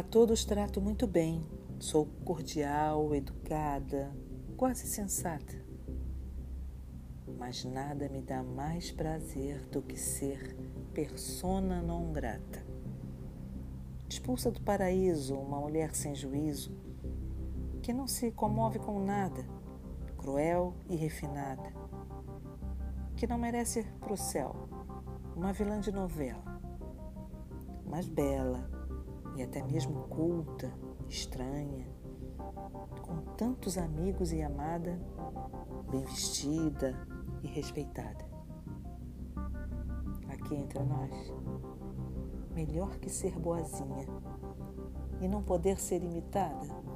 A todos trato muito bem, sou cordial, educada, quase sensata. Mas nada me dá mais prazer do que ser persona non grata. Expulsa do paraíso uma mulher sem juízo, que não se comove com nada, cruel e refinada, que não merece para o céu, uma vilã de novela, mas bela e até mesmo culta, estranha, com tantos amigos e amada, bem vestida e respeitada. Aqui entre nós, melhor que ser boazinha e não poder ser imitada